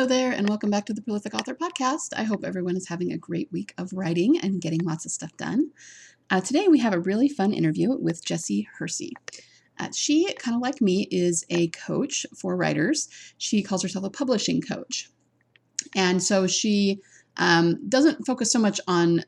Hello there, and welcome back to the Prolific Author Podcast. I hope everyone is having a great week of writing and getting lots of stuff done. Uh, today, we have a really fun interview with Jessi Hersey. Uh, she, kind of like me, is a coach for writers. She calls herself a publishing coach. And so she um, doesn't focus so much on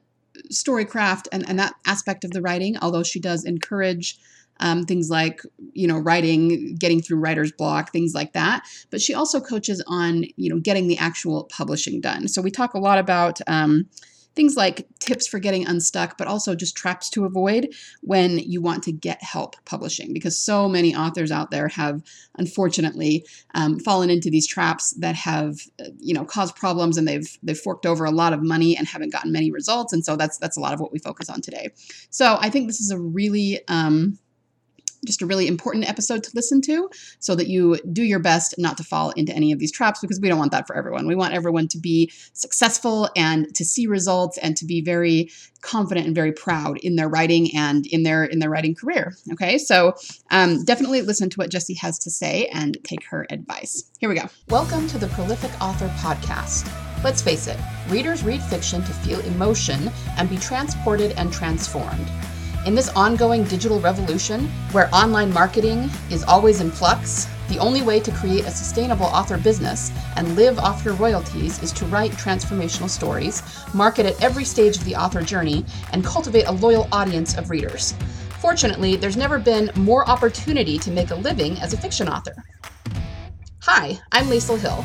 storycraft and, and that aspect of the writing, although she does encourage um, things like you know writing getting through writer's block things like that. But she also coaches on you know getting the actual publishing done. So we talk a lot about um, things like tips for getting unstuck, but also just traps to avoid when you want to get help publishing, because so many authors out there have unfortunately um, fallen into these traps that have uh, you know caused problems, and they've they've forked over a lot of money and haven't gotten many results, and so that's that's a lot of what we focus on today. So I think this is a really um, just a really important episode to listen to so that you do your best not to fall into any of these traps because we don't want that for everyone. We want everyone to be successful and to see results and to be very confident and very proud in their writing and in their in their writing career. Okay, so um, definitely listen to what Jessi has to say and take her advice. Here we go. Welcome to the Prolific Author Podcast. Let's face it, readers read fiction to feel emotion and be transported and transformed. In this ongoing digital revolution, where online marketing is always in flux, the only way to create a sustainable author business and live off your royalties is to write transformational stories, market at every stage of the author journey, and cultivate a loyal audience of readers. Fortunately, there's never been more opportunity to make a living as a fiction author. Hi, I'm Liesl Hill,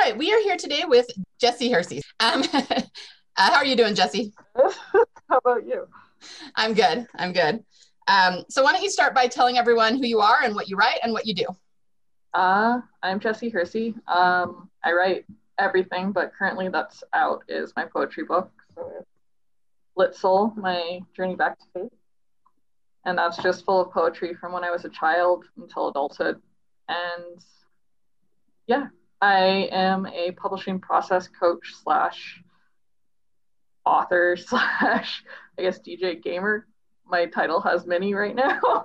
Right, we are here today with Jessi Hersey. Um, Uh, how are you doing, Jessi? how about you? I'm good. I'm good. Um, so why don't you start by telling everyone who you are and what you write and what you do? Uh, I'm Jessi Hersey. Um, I write everything, but currently that's out is my poetry book. So Lit Soul, my journey back to faith. And that's just full of poetry from when I was a child until adulthood. And yeah, I am a publishing process coach slash author slash I guess DJ gamer. My title has many right now.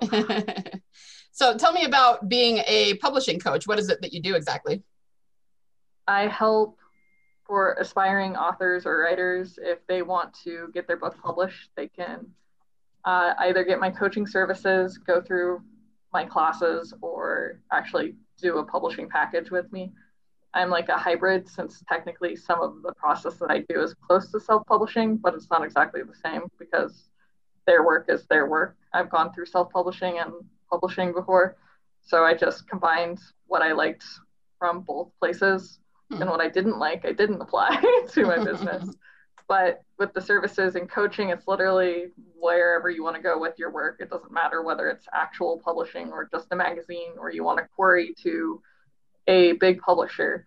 so tell me about being a publishing coach. What is it that you do exactly? I help for aspiring authors or writers if they want to get their book published, they can uh, either get my coaching services, go through my classes, or actually do a publishing package with me. I'm like a hybrid since technically some of the process that I do is close to self publishing, but it's not exactly the same because their work is their work. I've gone through self publishing and publishing before. So I just combined what I liked from both places hmm. and what I didn't like, I didn't apply to my business. but with the services and coaching, it's literally wherever you want to go with your work. It doesn't matter whether it's actual publishing or just a magazine or you want to query to a big publisher.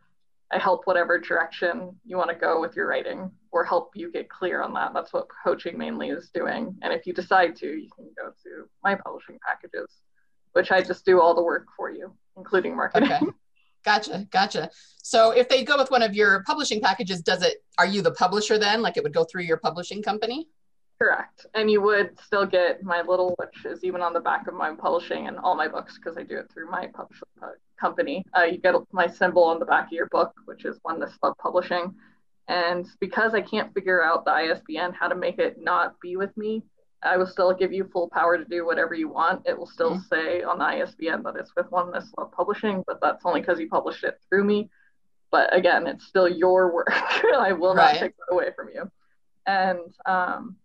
I help whatever direction you want to go with your writing or help you get clear on that. That's what coaching mainly is doing. And if you decide to, you can go to my publishing packages, which I just do all the work for you, including marketing. Okay. Gotcha, gotcha. So if they go with one of your publishing packages, does it are you the publisher then? Like it would go through your publishing company? Correct. And you would still get my little, which is even on the back of my publishing and all my books because I do it through my publishing company. Uh, you get my symbol on the back of your book, which is One Oneness Love Publishing. And because I can't figure out the ISBN, how to make it not be with me, I will still give you full power to do whatever you want. It will still mm-hmm. say on the ISBN that it's with One Oneness Love Publishing, but that's only because you published it through me. But again, it's still your work. I will right. not take that away from you. And um,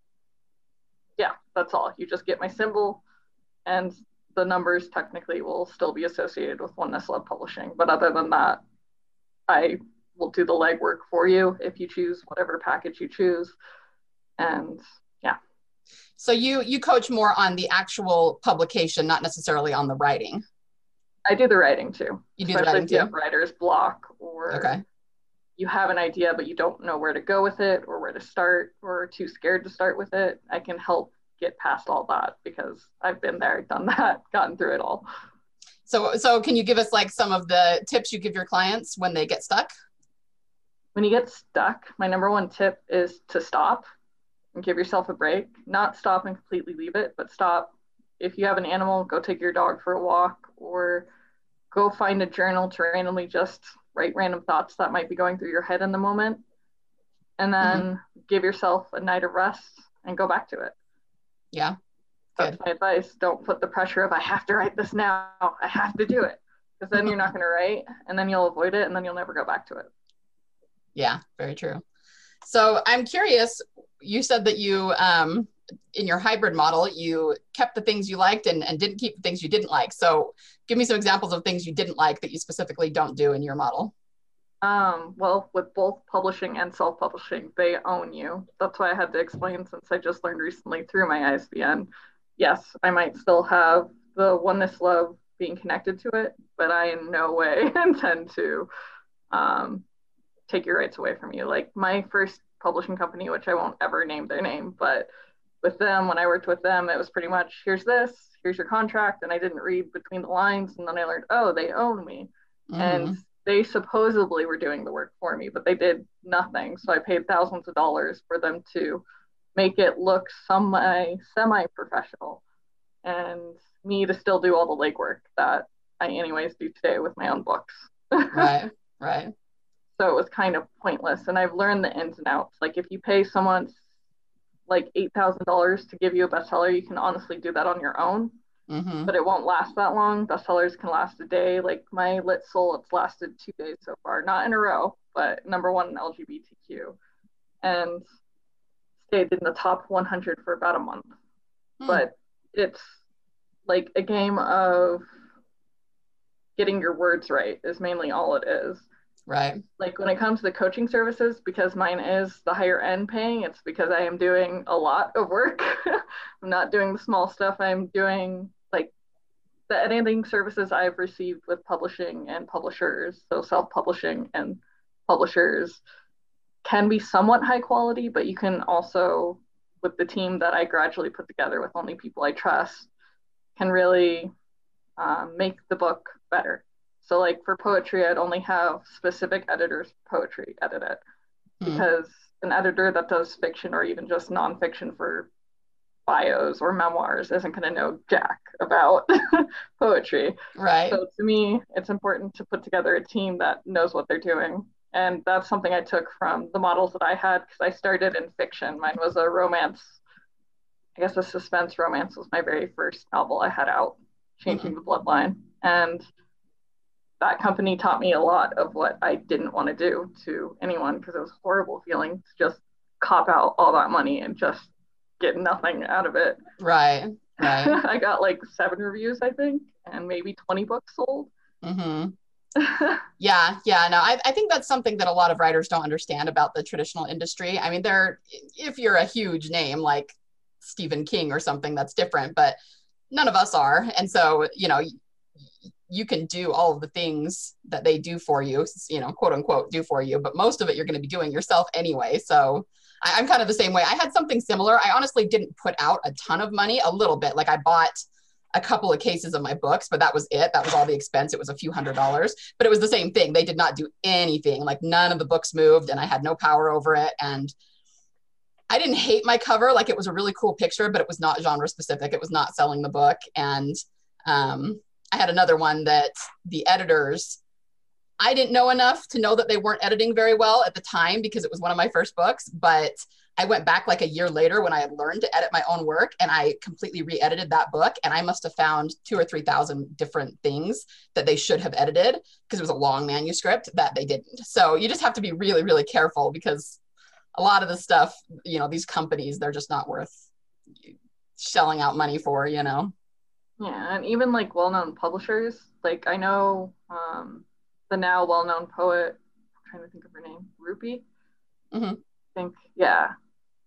that's all. You just get my symbol and the numbers technically will still be associated with Oneness Love Publishing. But other than that, I will do the legwork for you if you choose whatever package you choose. And yeah. So you you coach more on the actual publication, not necessarily on the writing. I do the writing too. You do the writing too. writer's block or okay. you have an idea but you don't know where to go with it or where to start or too scared to start with it, I can help get past all that because I've been there, done that, gotten through it all. So so can you give us like some of the tips you give your clients when they get stuck? When you get stuck, my number one tip is to stop and give yourself a break. Not stop and completely leave it, but stop. If you have an animal, go take your dog for a walk or go find a journal to randomly just write random thoughts that might be going through your head in the moment. And then mm-hmm. give yourself a night of rest and go back to it. Yeah. That's my advice. Don't put the pressure of I have to write this now. I have to do it. Because then you're not going to write and then you'll avoid it and then you'll never go back to it. Yeah, very true. So I'm curious, you said that you um in your hybrid model, you kept the things you liked and, and didn't keep the things you didn't like. So give me some examples of things you didn't like that you specifically don't do in your model. Um, well, with both publishing and self-publishing, they own you. That's why I had to explain since I just learned recently through my ISBN. Yes, I might still have the oneness love being connected to it, but I in no way intend to um, take your rights away from you. Like my first publishing company, which I won't ever name their name, but with them, when I worked with them, it was pretty much here's this, here's your contract. And I didn't read between the lines. And then I learned, oh, they own me. Mm-hmm. And they supposedly were doing the work for me, but they did nothing. So I paid thousands of dollars for them to make it look semi semi professional and me to still do all the legwork that I anyways do today with my own books. right, right. So it was kind of pointless. And I've learned the ins and outs. Like if you pay someone like $8,000 to give you a bestseller, you can honestly do that on your own. Mm-hmm. But it won't last that long. Bestsellers can last a day. Like my Lit Soul, it's lasted two days so far, not in a row, but number one in LGBTQ, and stayed in the top 100 for about a month. Mm. But it's like a game of getting your words right is mainly all it is. Right. Like when it comes to the coaching services, because mine is the higher end paying, it's because I am doing a lot of work. I'm not doing the small stuff. I'm doing the editing services I've received with publishing and publishers. So self publishing and publishers can be somewhat high quality, but you can also, with the team that I gradually put together with only people I trust, can really um, make the book better so like for poetry, I'd only have specific editors poetry edit it mm. because an editor that does fiction or even just nonfiction for bios or memoirs isn't going to know jack about poetry. Right. So to me, it's important to put together a team that knows what they're doing. And that's something I took from the models that I had because I started in fiction. Mine was a romance, I guess a suspense romance was my very first novel I had out, Changing mm-hmm. the Bloodline. And that company taught me a lot of what I didn't want to do to anyone because it was a horrible feeling to just cop out all that money and just get nothing out of it. Right. Right. I got like seven reviews, I think, and maybe 20 books sold. Mm-hmm. yeah, yeah, no, I, I think that's something that a lot of writers don't understand about the traditional industry. I mean, there, if you're a huge name like Stephen King or something, that's different, but none of us are. And so, you know, you can do all of the things that they do for you, you know, quote unquote, do for you, but most of it you're going to be doing yourself anyway. So I, am kind of the same way. I had something similar. I honestly didn't put out a ton of money, a little bit. Like I bought a couple of cases of my books, but that was it. That was all the expense. It was a few hundred dollars, but it was the same thing. They did not do anything. Like none of the books moved and I had no power over it. And I didn't hate my cover. Like it was a really cool picture, but it was not genre specific. It was not selling the book. And um, I had another one that the editors, I didn't know enough to know that they weren't editing very well at the time because it was one of my first books. But I went back like a year later when I had learned to edit my own work and I completely re edited that book. And I must have found two or 3,000 different things that they should have edited because it was a long manuscript that they didn't. So you just have to be really, really careful because a lot of the stuff, you know, these companies, they're just not worth shelling out money for, you know? Yeah, and even like well-known publishers, like I know um, the now well-known poet. I'm trying to think of her name, Rupi. Mm-hmm. I think yeah,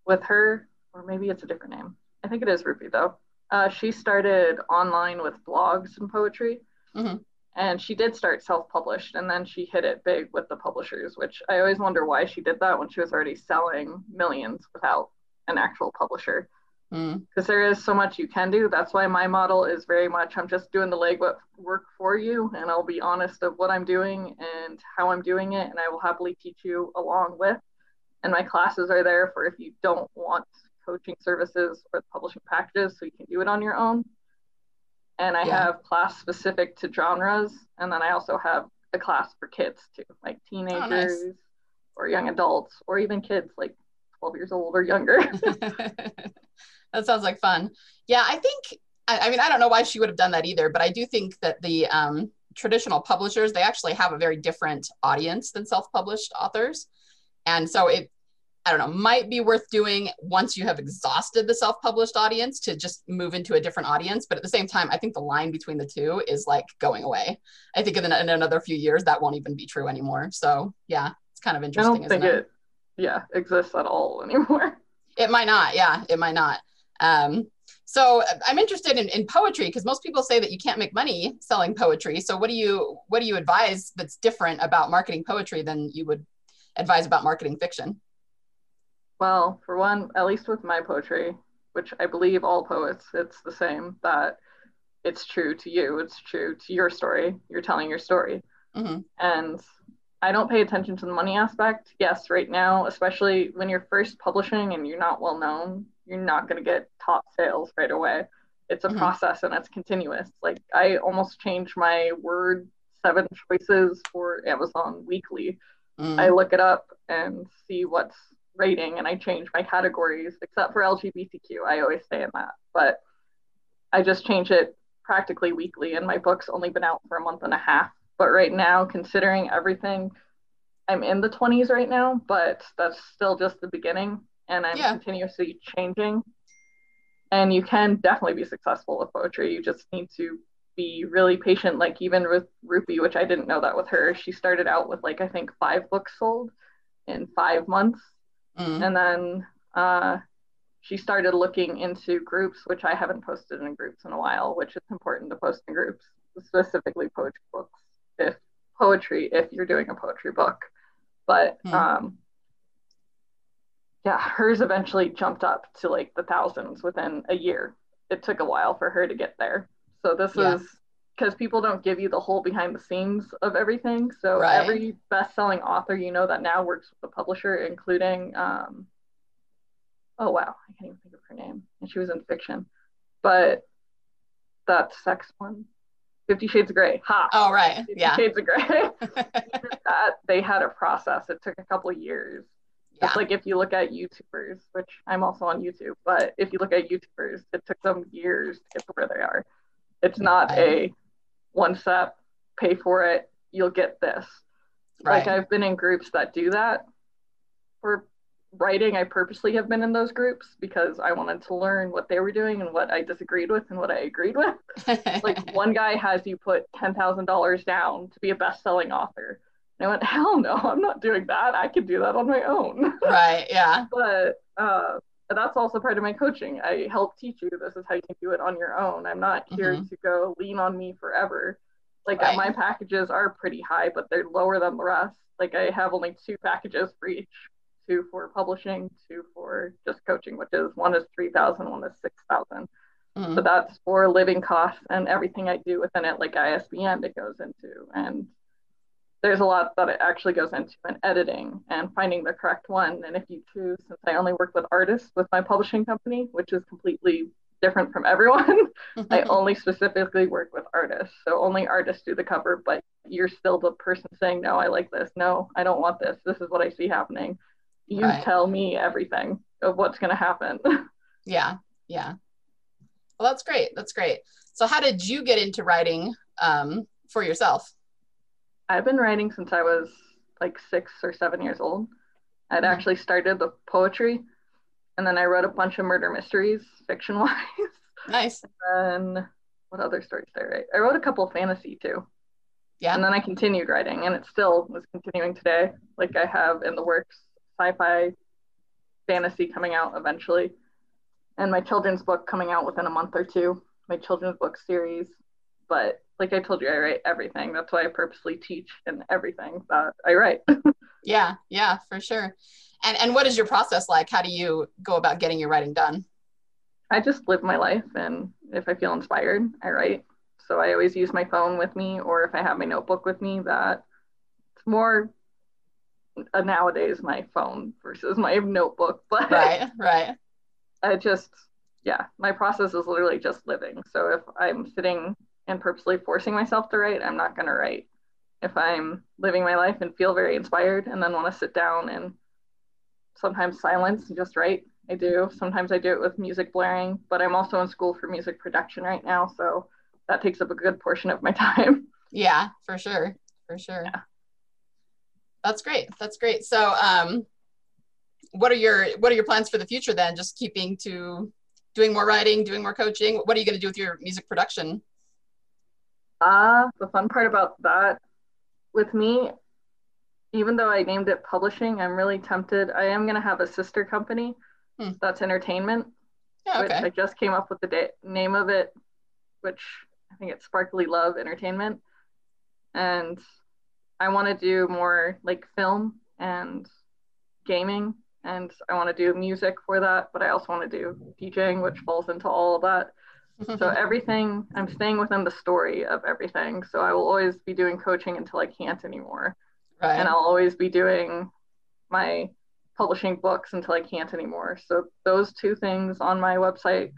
with her, or maybe it's a different name. I think it is Rupi though. Uh, she started online with blogs and poetry, mm-hmm. and she did start self-published and then she hit it big with the publishers which i always wonder why she did that when she was already selling millions without an actual publisher because mm. there is so much you can do that's why my model is very much i'm just doing the legwork work for you and i'll be honest of what i'm doing and how i'm doing it and i will happily teach you along with and my classes are there for if you don't want coaching services or publishing packages so you can do it on your own and I yeah. have class specific to genres, and then I also have a class for kids too, like teenagers oh, nice. or young adults, or even kids like 12 years old or younger. that sounds like fun. Yeah, I think. I, I, mean, I don't know why she would have done that either, but I do think that the um, traditional publishers they actually have a very different audience than self-published authors, and so it I don't know, might be worth doing once you have exhausted the self published audience to just move into a different audience. But at the same time, I think the line between the two is like going away. I think in, in another few years, that won't even be true anymore. So, yeah, it's kind of interesting. I don't think it, it, yeah, exists at all anymore. It might not. Yeah, it might not. Um, so I'm interested in, in poetry because most people say that you can't make money selling poetry. So what do you what do you advise that's different about marketing poetry than you would advise about marketing fiction? Well, for one, at least with my poetry, which I believe all poets, it's the same that it's true to you, it's true to your story. You're telling your story. Mm-hmm. And I don't pay attention to the money aspect. Yes, right now, especially when you're first publishing and you're not well known, you're not going to get top sales right away. It's a mm-hmm. process and it's continuous. Like I almost change my word seven choices for Amazon weekly. Mm-hmm. I look it up and see what's rating and I change my categories, except for LGBTQ. I always stay in that. But I just change it practically weekly, and my book's only been out for a month and a half. But right now, considering everything, I'm in the 20s right now, but that's still just the beginning, and I'm yeah. continuously changing. And you can definitely be successful with poetry. You just need to be really patient. Like even with Rupi, which I didn't know that with her, she started out with like I think five books sold in five months Mm. And then uh, she started looking into groups, which I haven't posted in groups in a while, which is important to post in groups, specifically poetry books, if poetry, if you're doing a poetry book. But mm. um, yeah, hers eventually jumped up to like the thousands within a year. It took a while for her to get there. So this yeah. is because people don't give you the whole behind the scenes of everything. So right. every best-selling author you know that now works with a publisher, including um, oh wow, I can't even think of her name, and she was in fiction, but that sex one, Fifty Shades of Grey. Ha. Oh right, Fifty yeah. Shades of Grey. that they had a process. It took a couple years. Yeah. It's like if you look at YouTubers, which I'm also on YouTube, but if you look at YouTubers, it took them years to get to where they are. It's not a one step, pay for it, you'll get this. Right. Like I've been in groups that do that. For writing, I purposely have been in those groups because I wanted to learn what they were doing and what I disagreed with and what I agreed with. like one guy has you put ten thousand dollars down to be a best-selling author. And I went, hell no, I'm not doing that. I can do that on my own. Right. Yeah. but uh, that's also part of my coaching. I help teach you this is how you can do it on your own. I'm not here mm-hmm. to go lean on me forever. Like right. my packages are pretty high, but they're lower than the rest. Like I have only two packages for each, two for publishing, two for just coaching, which is one is 3,000, one is 6,000. Mm-hmm. So that's for living costs and everything I do within it, like ISBN it goes into. And there's a lot that it actually goes into in editing and finding the correct one. And if you choose, since I only work with artists with my publishing company, which is completely different from everyone, I only specifically work with artists. So only artists do the cover, but you're still the person saying, no, I like this. No, I don't want this. This is what I see happening. You right. tell me everything of what's going to happen. yeah. Yeah. Well, that's great. That's great. So, how did you get into writing um, for yourself? I've been writing since I was like six or seven years old. I'd mm-hmm. actually started the poetry and then I wrote a bunch of murder mysteries, fiction wise. Nice. and then what other stories did I write? I wrote a couple fantasy too. Yeah. And then I continued writing and it still was continuing today. Like I have in the works sci fi fantasy coming out eventually. And my children's book coming out within a month or two. My children's book series. But like I told you, I write everything. That's why I purposely teach in everything that I write. yeah, yeah, for sure. And and what is your process like? How do you go about getting your writing done? I just live my life and if I feel inspired, I write. So I always use my phone with me or if I have my notebook with me that it's more uh, nowadays my phone versus my notebook, but Right, right. I just yeah, my process is literally just living. So if I'm sitting and purposely forcing myself to write, I'm not going to write. If I'm living my life and feel very inspired and then want to sit down and sometimes silence and just write, I do. Sometimes I do it with music blaring, but I'm also in school for music production right now. So that takes up a good portion of my time. Yeah, for sure. For sure. Yeah. That's great. That's great. So, um, what are your what are your plans for the future then? Just keeping to doing more writing, doing more coaching. What are you going to do with your music production? Uh, the fun part about that with me, even though I named it publishing, I'm really tempted. I am going to have a sister company hmm. that's entertainment, yeah, okay. which I just came up with the da- name of it, which I think it's Sparkly Love Entertainment. And I want to do more like film and gaming, and I want to do music for that, but I also want to do DJing, which falls into all of that so everything i'm staying within the story of everything. So i will always be doing coaching until i can't anymore. Right. and i'll always be doing my publishing books until i can't anymore. So those two things on my website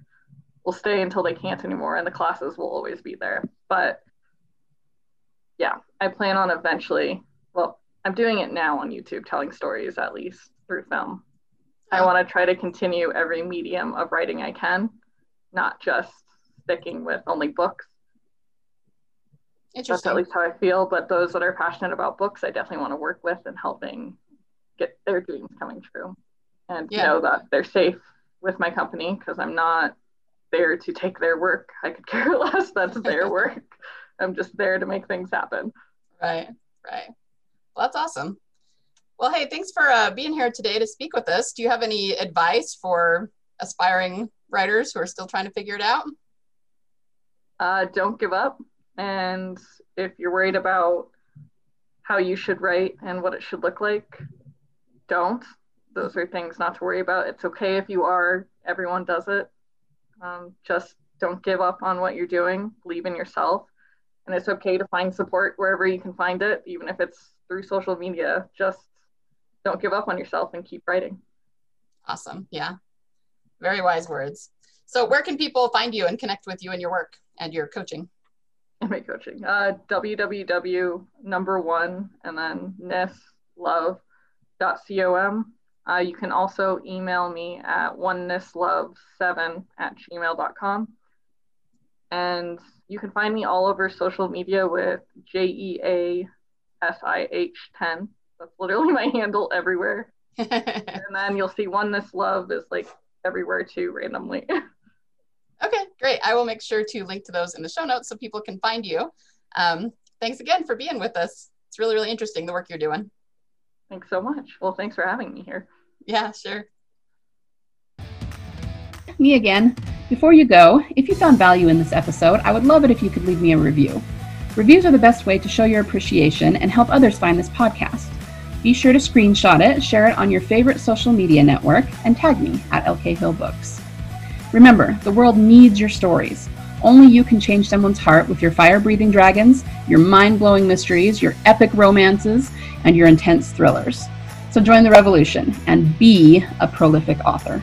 will stay until they can't anymore and the classes will always be there. But yeah i plan on eventually well i'm doing it now on youtube telling stories at least through film. I oh. want to try to continue every medium of writing i can not just sticking with only books. That's at least how I feel. But those that are passionate about books, I definitely want to work with and helping get their dreams coming true and yeah. know that they're safe with my company because I'm not there to take their work. I could care less. That's their work. I'm just there to make things happen. Right, right. Well, that's awesome. Well, hey, thanks for uh, being here today to speak with us. Do you have any advice for aspiring writers who are still trying to figure it out? Uh, don't give up. And if you're worried about how you should write and what it should look like, don't. Those are things not to worry about. It's okay if you are, everyone does it. Um, just don't give up on what you're doing, believe in yourself. And it's okay to find support wherever you can find it, even if it's through social media. Just don't give up on yourself and keep writing. Awesome. Yeah. Very wise words. So, where can people find you and connect with you and your work? And your coaching? And my coaching. Uh, www number one and then nisslove.com. Uh, you can also email me at oneness.love7 at gmail.com. And you can find me all over social media with J E A S I H 10. That's literally my handle everywhere. and then you'll see Oneness Love is like everywhere too, randomly. Okay, great. I will make sure to link to those in the show notes so people can find you. Um, thanks again for being with us. It's really, really interesting the work you're doing. Thanks so much. Well, thanks for having me here. Yeah, sure. Me again. Before you go, if you found value in this episode, I would love it if you could leave me a review. Reviews are the best way to show your appreciation and help others find this podcast. Be sure to screenshot it, share it on your favorite social media network, and tag me at LK Hill Books. Remember, the world needs your stories. Only you can change someone's heart with your fire breathing dragons, your mind blowing mysteries, your epic romances, and your intense thrillers. So join the revolution and be a prolific author.